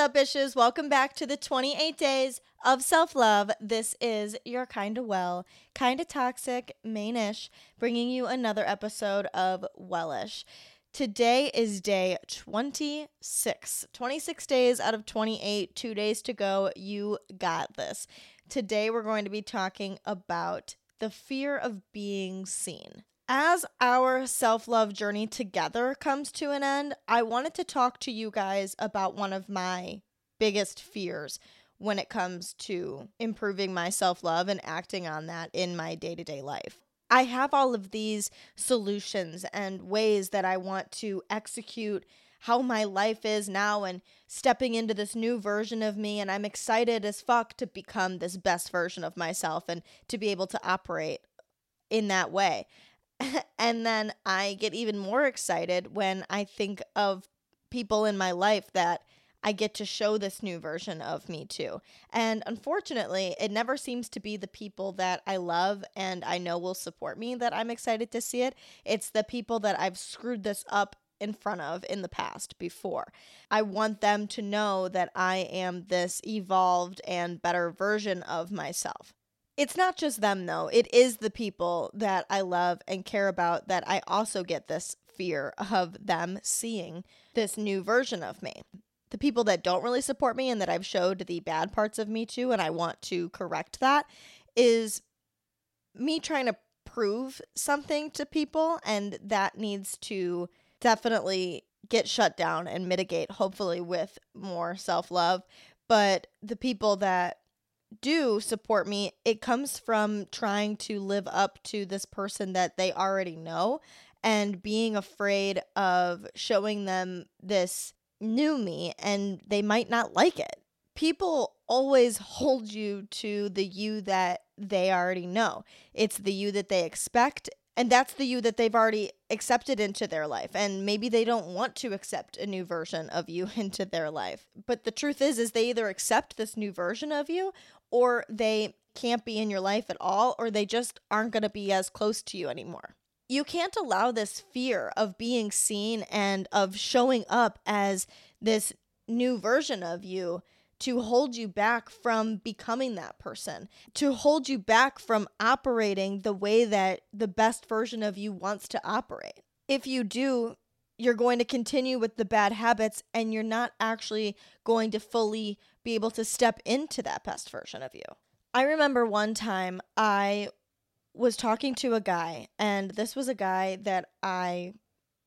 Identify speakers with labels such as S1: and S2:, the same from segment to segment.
S1: up, bitches? Welcome back to the 28 days of self love. This is your Kinda Well, Kinda Toxic, mainish, bringing you another episode of Wellish. Today is day 26. 26 days out of 28, two days to go. You got this. Today, we're going to be talking about the fear of being seen. As our self love journey together comes to an end, I wanted to talk to you guys about one of my biggest fears when it comes to improving my self love and acting on that in my day to day life. I have all of these solutions and ways that I want to execute how my life is now and stepping into this new version of me. And I'm excited as fuck to become this best version of myself and to be able to operate in that way. and then I get even more excited when I think of people in my life that I get to show this new version of me to. And unfortunately, it never seems to be the people that I love and I know will support me that I'm excited to see it. It's the people that I've screwed this up in front of in the past before. I want them to know that I am this evolved and better version of myself. It's not just them, though. It is the people that I love and care about that I also get this fear of them seeing this new version of me. The people that don't really support me and that I've showed the bad parts of me to, and I want to correct that, is me trying to prove something to people, and that needs to definitely get shut down and mitigate, hopefully, with more self love. But the people that do support me, it comes from trying to live up to this person that they already know and being afraid of showing them this new me and they might not like it. People always hold you to the you that they already know. It's the you that they expect and that's the you that they've already accepted into their life and maybe they don't want to accept a new version of you into their life but the truth is is they either accept this new version of you or they can't be in your life at all, or they just aren't going to be as close to you anymore. You can't allow this fear of being seen and of showing up as this new version of you to hold you back from becoming that person, to hold you back from operating the way that the best version of you wants to operate. If you do, you're going to continue with the bad habits and you're not actually going to fully be able to step into that best version of you. I remember one time I was talking to a guy, and this was a guy that I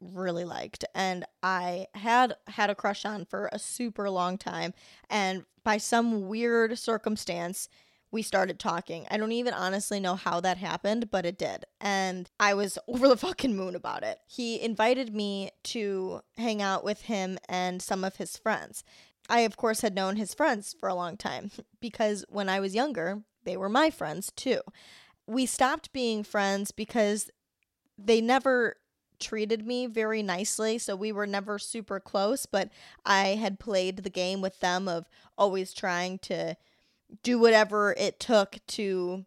S1: really liked and I had had a crush on for a super long time and by some weird circumstance we started talking. I don't even honestly know how that happened, but it did. And I was over the fucking moon about it. He invited me to hang out with him and some of his friends. I, of course, had known his friends for a long time because when I was younger, they were my friends too. We stopped being friends because they never treated me very nicely, so we were never super close, but I had played the game with them of always trying to do whatever it took to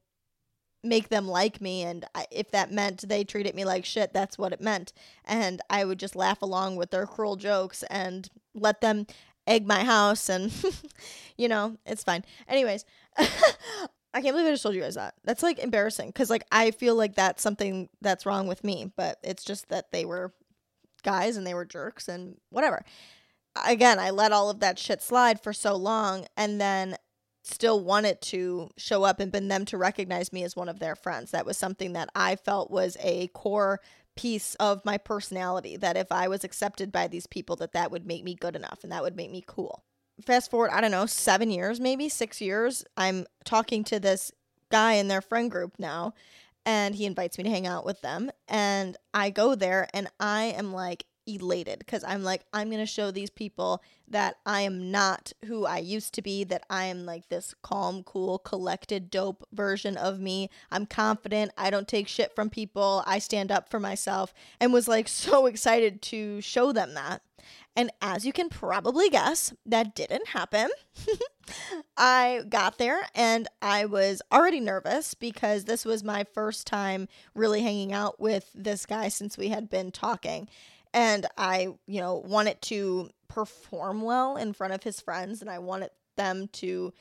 S1: make them like me and if that meant they treated me like shit that's what it meant and i would just laugh along with their cruel jokes and let them egg my house and you know it's fine. Anyways i can't believe i just told you guys that. That's like embarrassing because like i feel like that's something that's wrong with me but it's just that they were guys and they were jerks and whatever. Again i let all of that shit slide for so long and then still wanted to show up and been them to recognize me as one of their friends. That was something that I felt was a core piece of my personality that if I was accepted by these people that that would make me good enough and that would make me cool. Fast forward, I don't know, 7 years maybe, 6 years, I'm talking to this guy in their friend group now and he invites me to hang out with them and I go there and I am like elated because I'm like, I'm going to show these people that I am not who I used to be, that I am like this calm, cool, collected, dope version of me. I'm confident. I don't take shit from people. I stand up for myself and was like so excited to show them that. And as you can probably guess, that didn't happen. I got there and I was already nervous because this was my first time really hanging out with this guy since we had been talking and I, you know, wanted to perform well in front of his friends and I wanted them to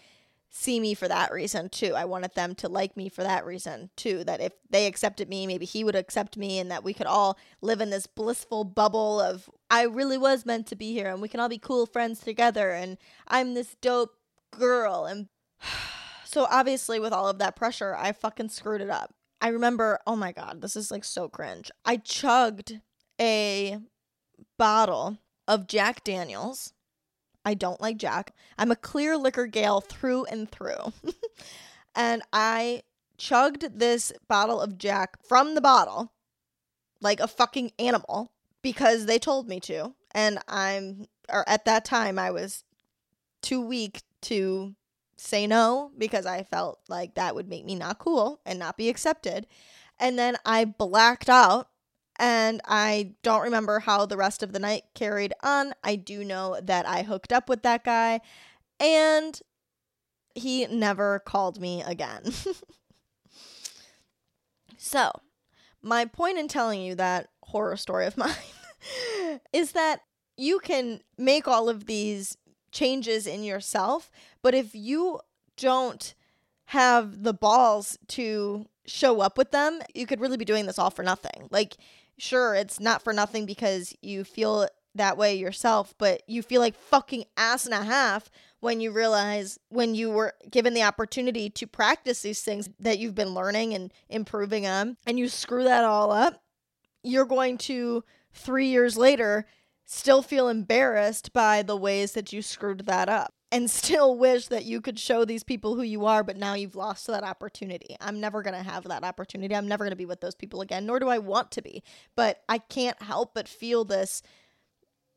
S1: see me for that reason too. I wanted them to like me for that reason too. That if they accepted me, maybe he would accept me and that we could all live in this blissful bubble of I really was meant to be here and we can all be cool friends together and I'm this dope girl and so obviously with all of that pressure, I fucking screwed it up. I remember, oh my god, this is like so cringe. I chugged a bottle of Jack Daniels I don't like Jack. I'm a clear liquor gal through and through. and I chugged this bottle of Jack from the bottle like a fucking animal because they told me to. And I'm, or at that time, I was too weak to say no because I felt like that would make me not cool and not be accepted. And then I blacked out and I don't remember how the rest of the night carried on. I do know that I hooked up with that guy and he never called me again. so, my point in telling you that horror story of mine is that you can make all of these changes in yourself, but if you don't have the balls to show up with them, you could really be doing this all for nothing. Like, sure, it's not for nothing because you feel that way yourself, but you feel like fucking ass and a half when you realize when you were given the opportunity to practice these things that you've been learning and improving on, and you screw that all up, you're going to three years later still feel embarrassed by the ways that you screwed that up and still wish that you could show these people who you are, but now you've lost that opportunity. I'm never going to have that opportunity. I'm never going to be with those people again, nor do I want to be. But I can't help but feel this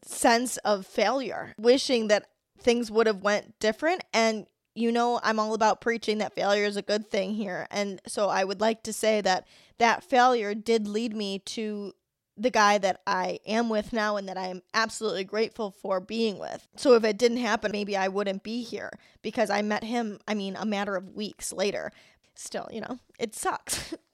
S1: sense of failure, wishing that things would have went different and you know I'm all about preaching that failure is a good thing here. And so I would like to say that that failure did lead me to the guy that I am with now and that I am absolutely grateful for being with. So if it didn't happen, maybe I wouldn't be here because I met him, I mean, a matter of weeks later. Still, you know, it sucks.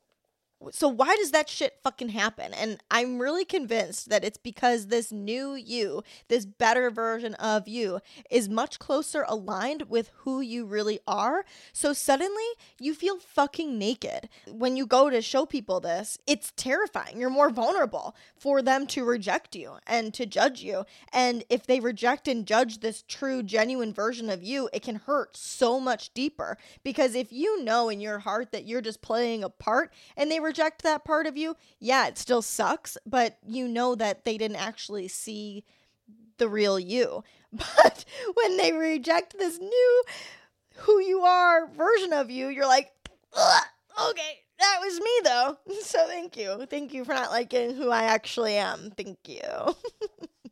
S1: so why does that shit fucking happen? And I'm really convinced that it's because this new you, this better version of you, is much closer aligned with who you really are. So suddenly you feel fucking naked. When you go to show people this, it's terrifying. You're more vulnerable for them to reject you and to judge you. And if they reject and judge this true, genuine version of you, it can hurt so much deeper. Because if you know in your heart that you're just playing a part and they reject that part of you, yeah, it still sucks, but you know that they didn't actually see the real you. But when they reject this new who you are version of you, you're like, okay, that was me though. So thank you. Thank you for not liking who I actually am. Thank you.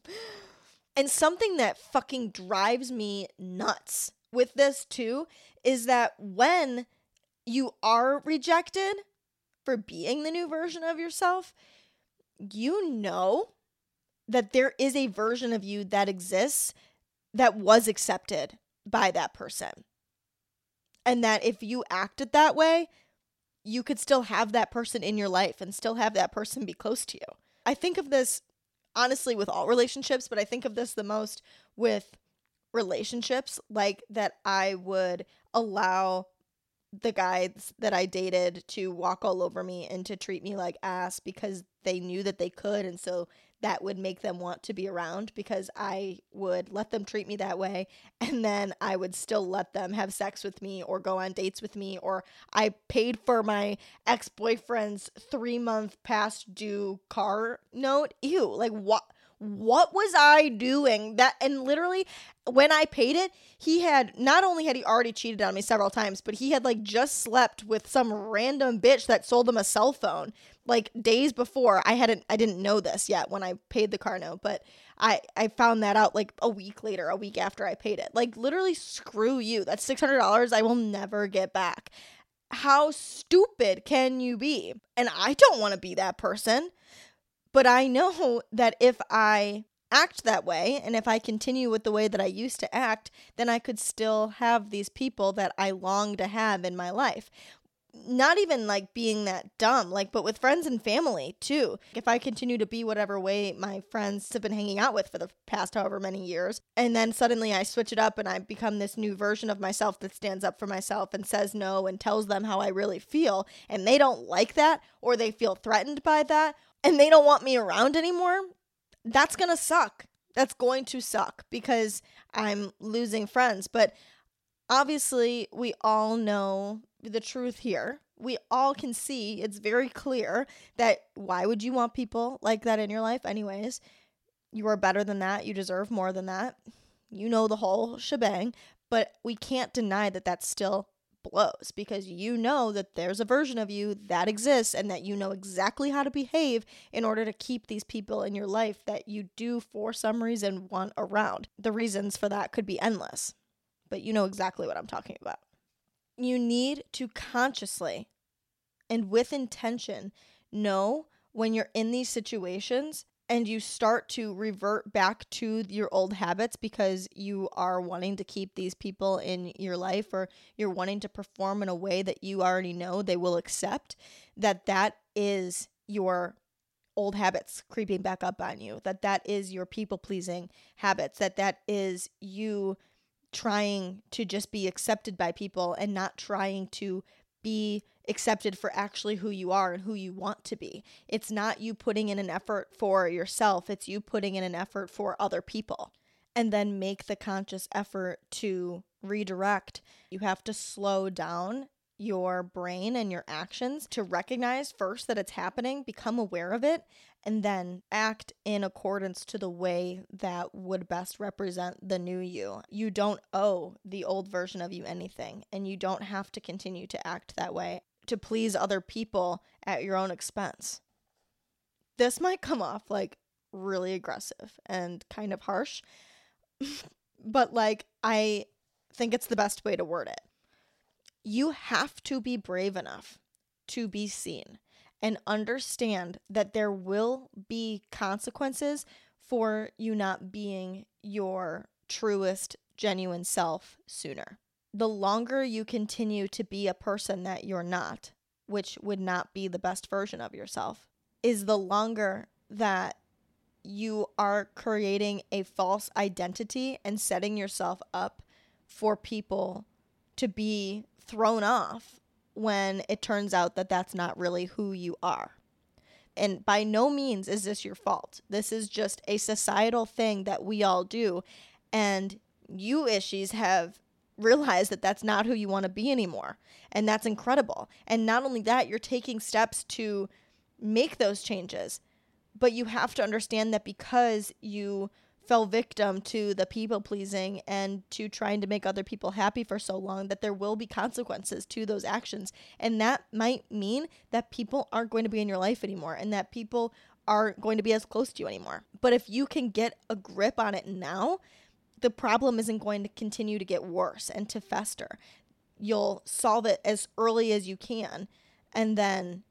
S1: and something that fucking drives me nuts with this too is that when you are rejected, for being the new version of yourself, you know that there is a version of you that exists that was accepted by that person. And that if you acted that way, you could still have that person in your life and still have that person be close to you. I think of this honestly with all relationships, but I think of this the most with relationships like that I would allow the guys that I dated to walk all over me and to treat me like ass because they knew that they could and so that would make them want to be around because I would let them treat me that way and then I would still let them have sex with me or go on dates with me or I paid for my ex-boyfriend's 3 month past due car note. Ew, like what what was I doing? That and literally when I paid it, he had not only had he already cheated on me several times, but he had like just slept with some random bitch that sold him a cell phone like days before. I hadn't I didn't know this yet when I paid the car note, but I I found that out like a week later, a week after I paid it. Like literally screw you. That's $600 I will never get back. How stupid can you be? And I don't want to be that person. But I know that if I act that way and if I continue with the way that I used to act, then I could still have these people that I long to have in my life. Not even like being that dumb, like, but with friends and family too. If I continue to be whatever way my friends have been hanging out with for the past however many years, and then suddenly I switch it up and I become this new version of myself that stands up for myself and says no and tells them how I really feel, and they don't like that or they feel threatened by that and they don't want me around anymore, that's gonna suck. That's going to suck because I'm losing friends. But obviously, we all know the truth here. We all can see it's very clear that why would you want people like that in your life, anyways? You are better than that. You deserve more than that. You know the whole shebang. But we can't deny that that still blows because you know that there's a version of you that exists and that you know exactly how to behave in order to keep these people in your life that you do for some reason want around. The reasons for that could be endless, but you know exactly what I'm talking about. You need to consciously and with intention know when you're in these situations and you start to revert back to your old habits because you are wanting to keep these people in your life or you're wanting to perform in a way that you already know they will accept that that is your old habits creeping back up on you that that is your people pleasing habits that that is you trying to just be accepted by people and not trying to be accepted for actually who you are and who you want to be. It's not you putting in an effort for yourself, it's you putting in an effort for other people. And then make the conscious effort to redirect. You have to slow down your brain and your actions to recognize first that it's happening, become aware of it, and then act in accordance to the way that would best represent the new you. You don't owe the old version of you anything, and you don't have to continue to act that way to please other people at your own expense. This might come off like really aggressive and kind of harsh, but like I think it's the best way to word it. You have to be brave enough to be seen and understand that there will be consequences for you not being your truest, genuine self sooner. The longer you continue to be a person that you're not, which would not be the best version of yourself, is the longer that you are creating a false identity and setting yourself up for people to be thrown off when it turns out that that's not really who you are. And by no means is this your fault. This is just a societal thing that we all do. And you issues have realized that that's not who you want to be anymore. And that's incredible. And not only that, you're taking steps to make those changes, but you have to understand that because you fell victim to the people pleasing and to trying to make other people happy for so long that there will be consequences to those actions and that might mean that people aren't going to be in your life anymore and that people aren't going to be as close to you anymore but if you can get a grip on it now the problem isn't going to continue to get worse and to fester. You'll solve it as early as you can and then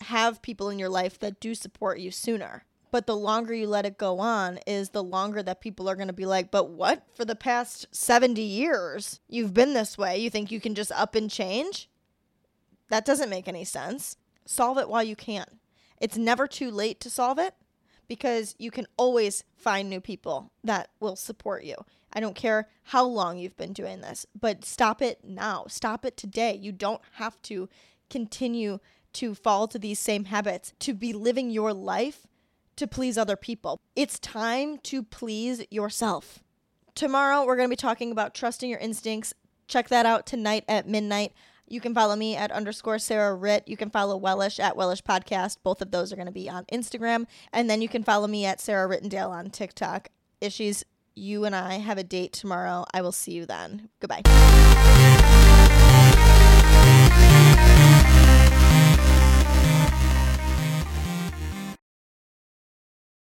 S1: have people in your life that do support you sooner. But the longer you let it go on is the longer that people are going to be like, but what? For the past 70 years, you've been this way. You think you can just up and change? That doesn't make any sense. Solve it while you can. It's never too late to solve it because you can always find new people that will support you. I don't care how long you've been doing this, but stop it now. Stop it today. You don't have to continue to fall to these same habits, to be living your life to please other people. It's time to please yourself. Tomorrow, we're going to be talking about trusting your instincts. Check that out tonight at midnight. You can follow me at underscore Sarah Ritt. You can follow Wellish at Wellish Podcast. Both of those are going to be on Instagram. And then you can follow me at Sarah Rittendale on TikTok. Issues, you and I have a date tomorrow. I will see you then. Goodbye.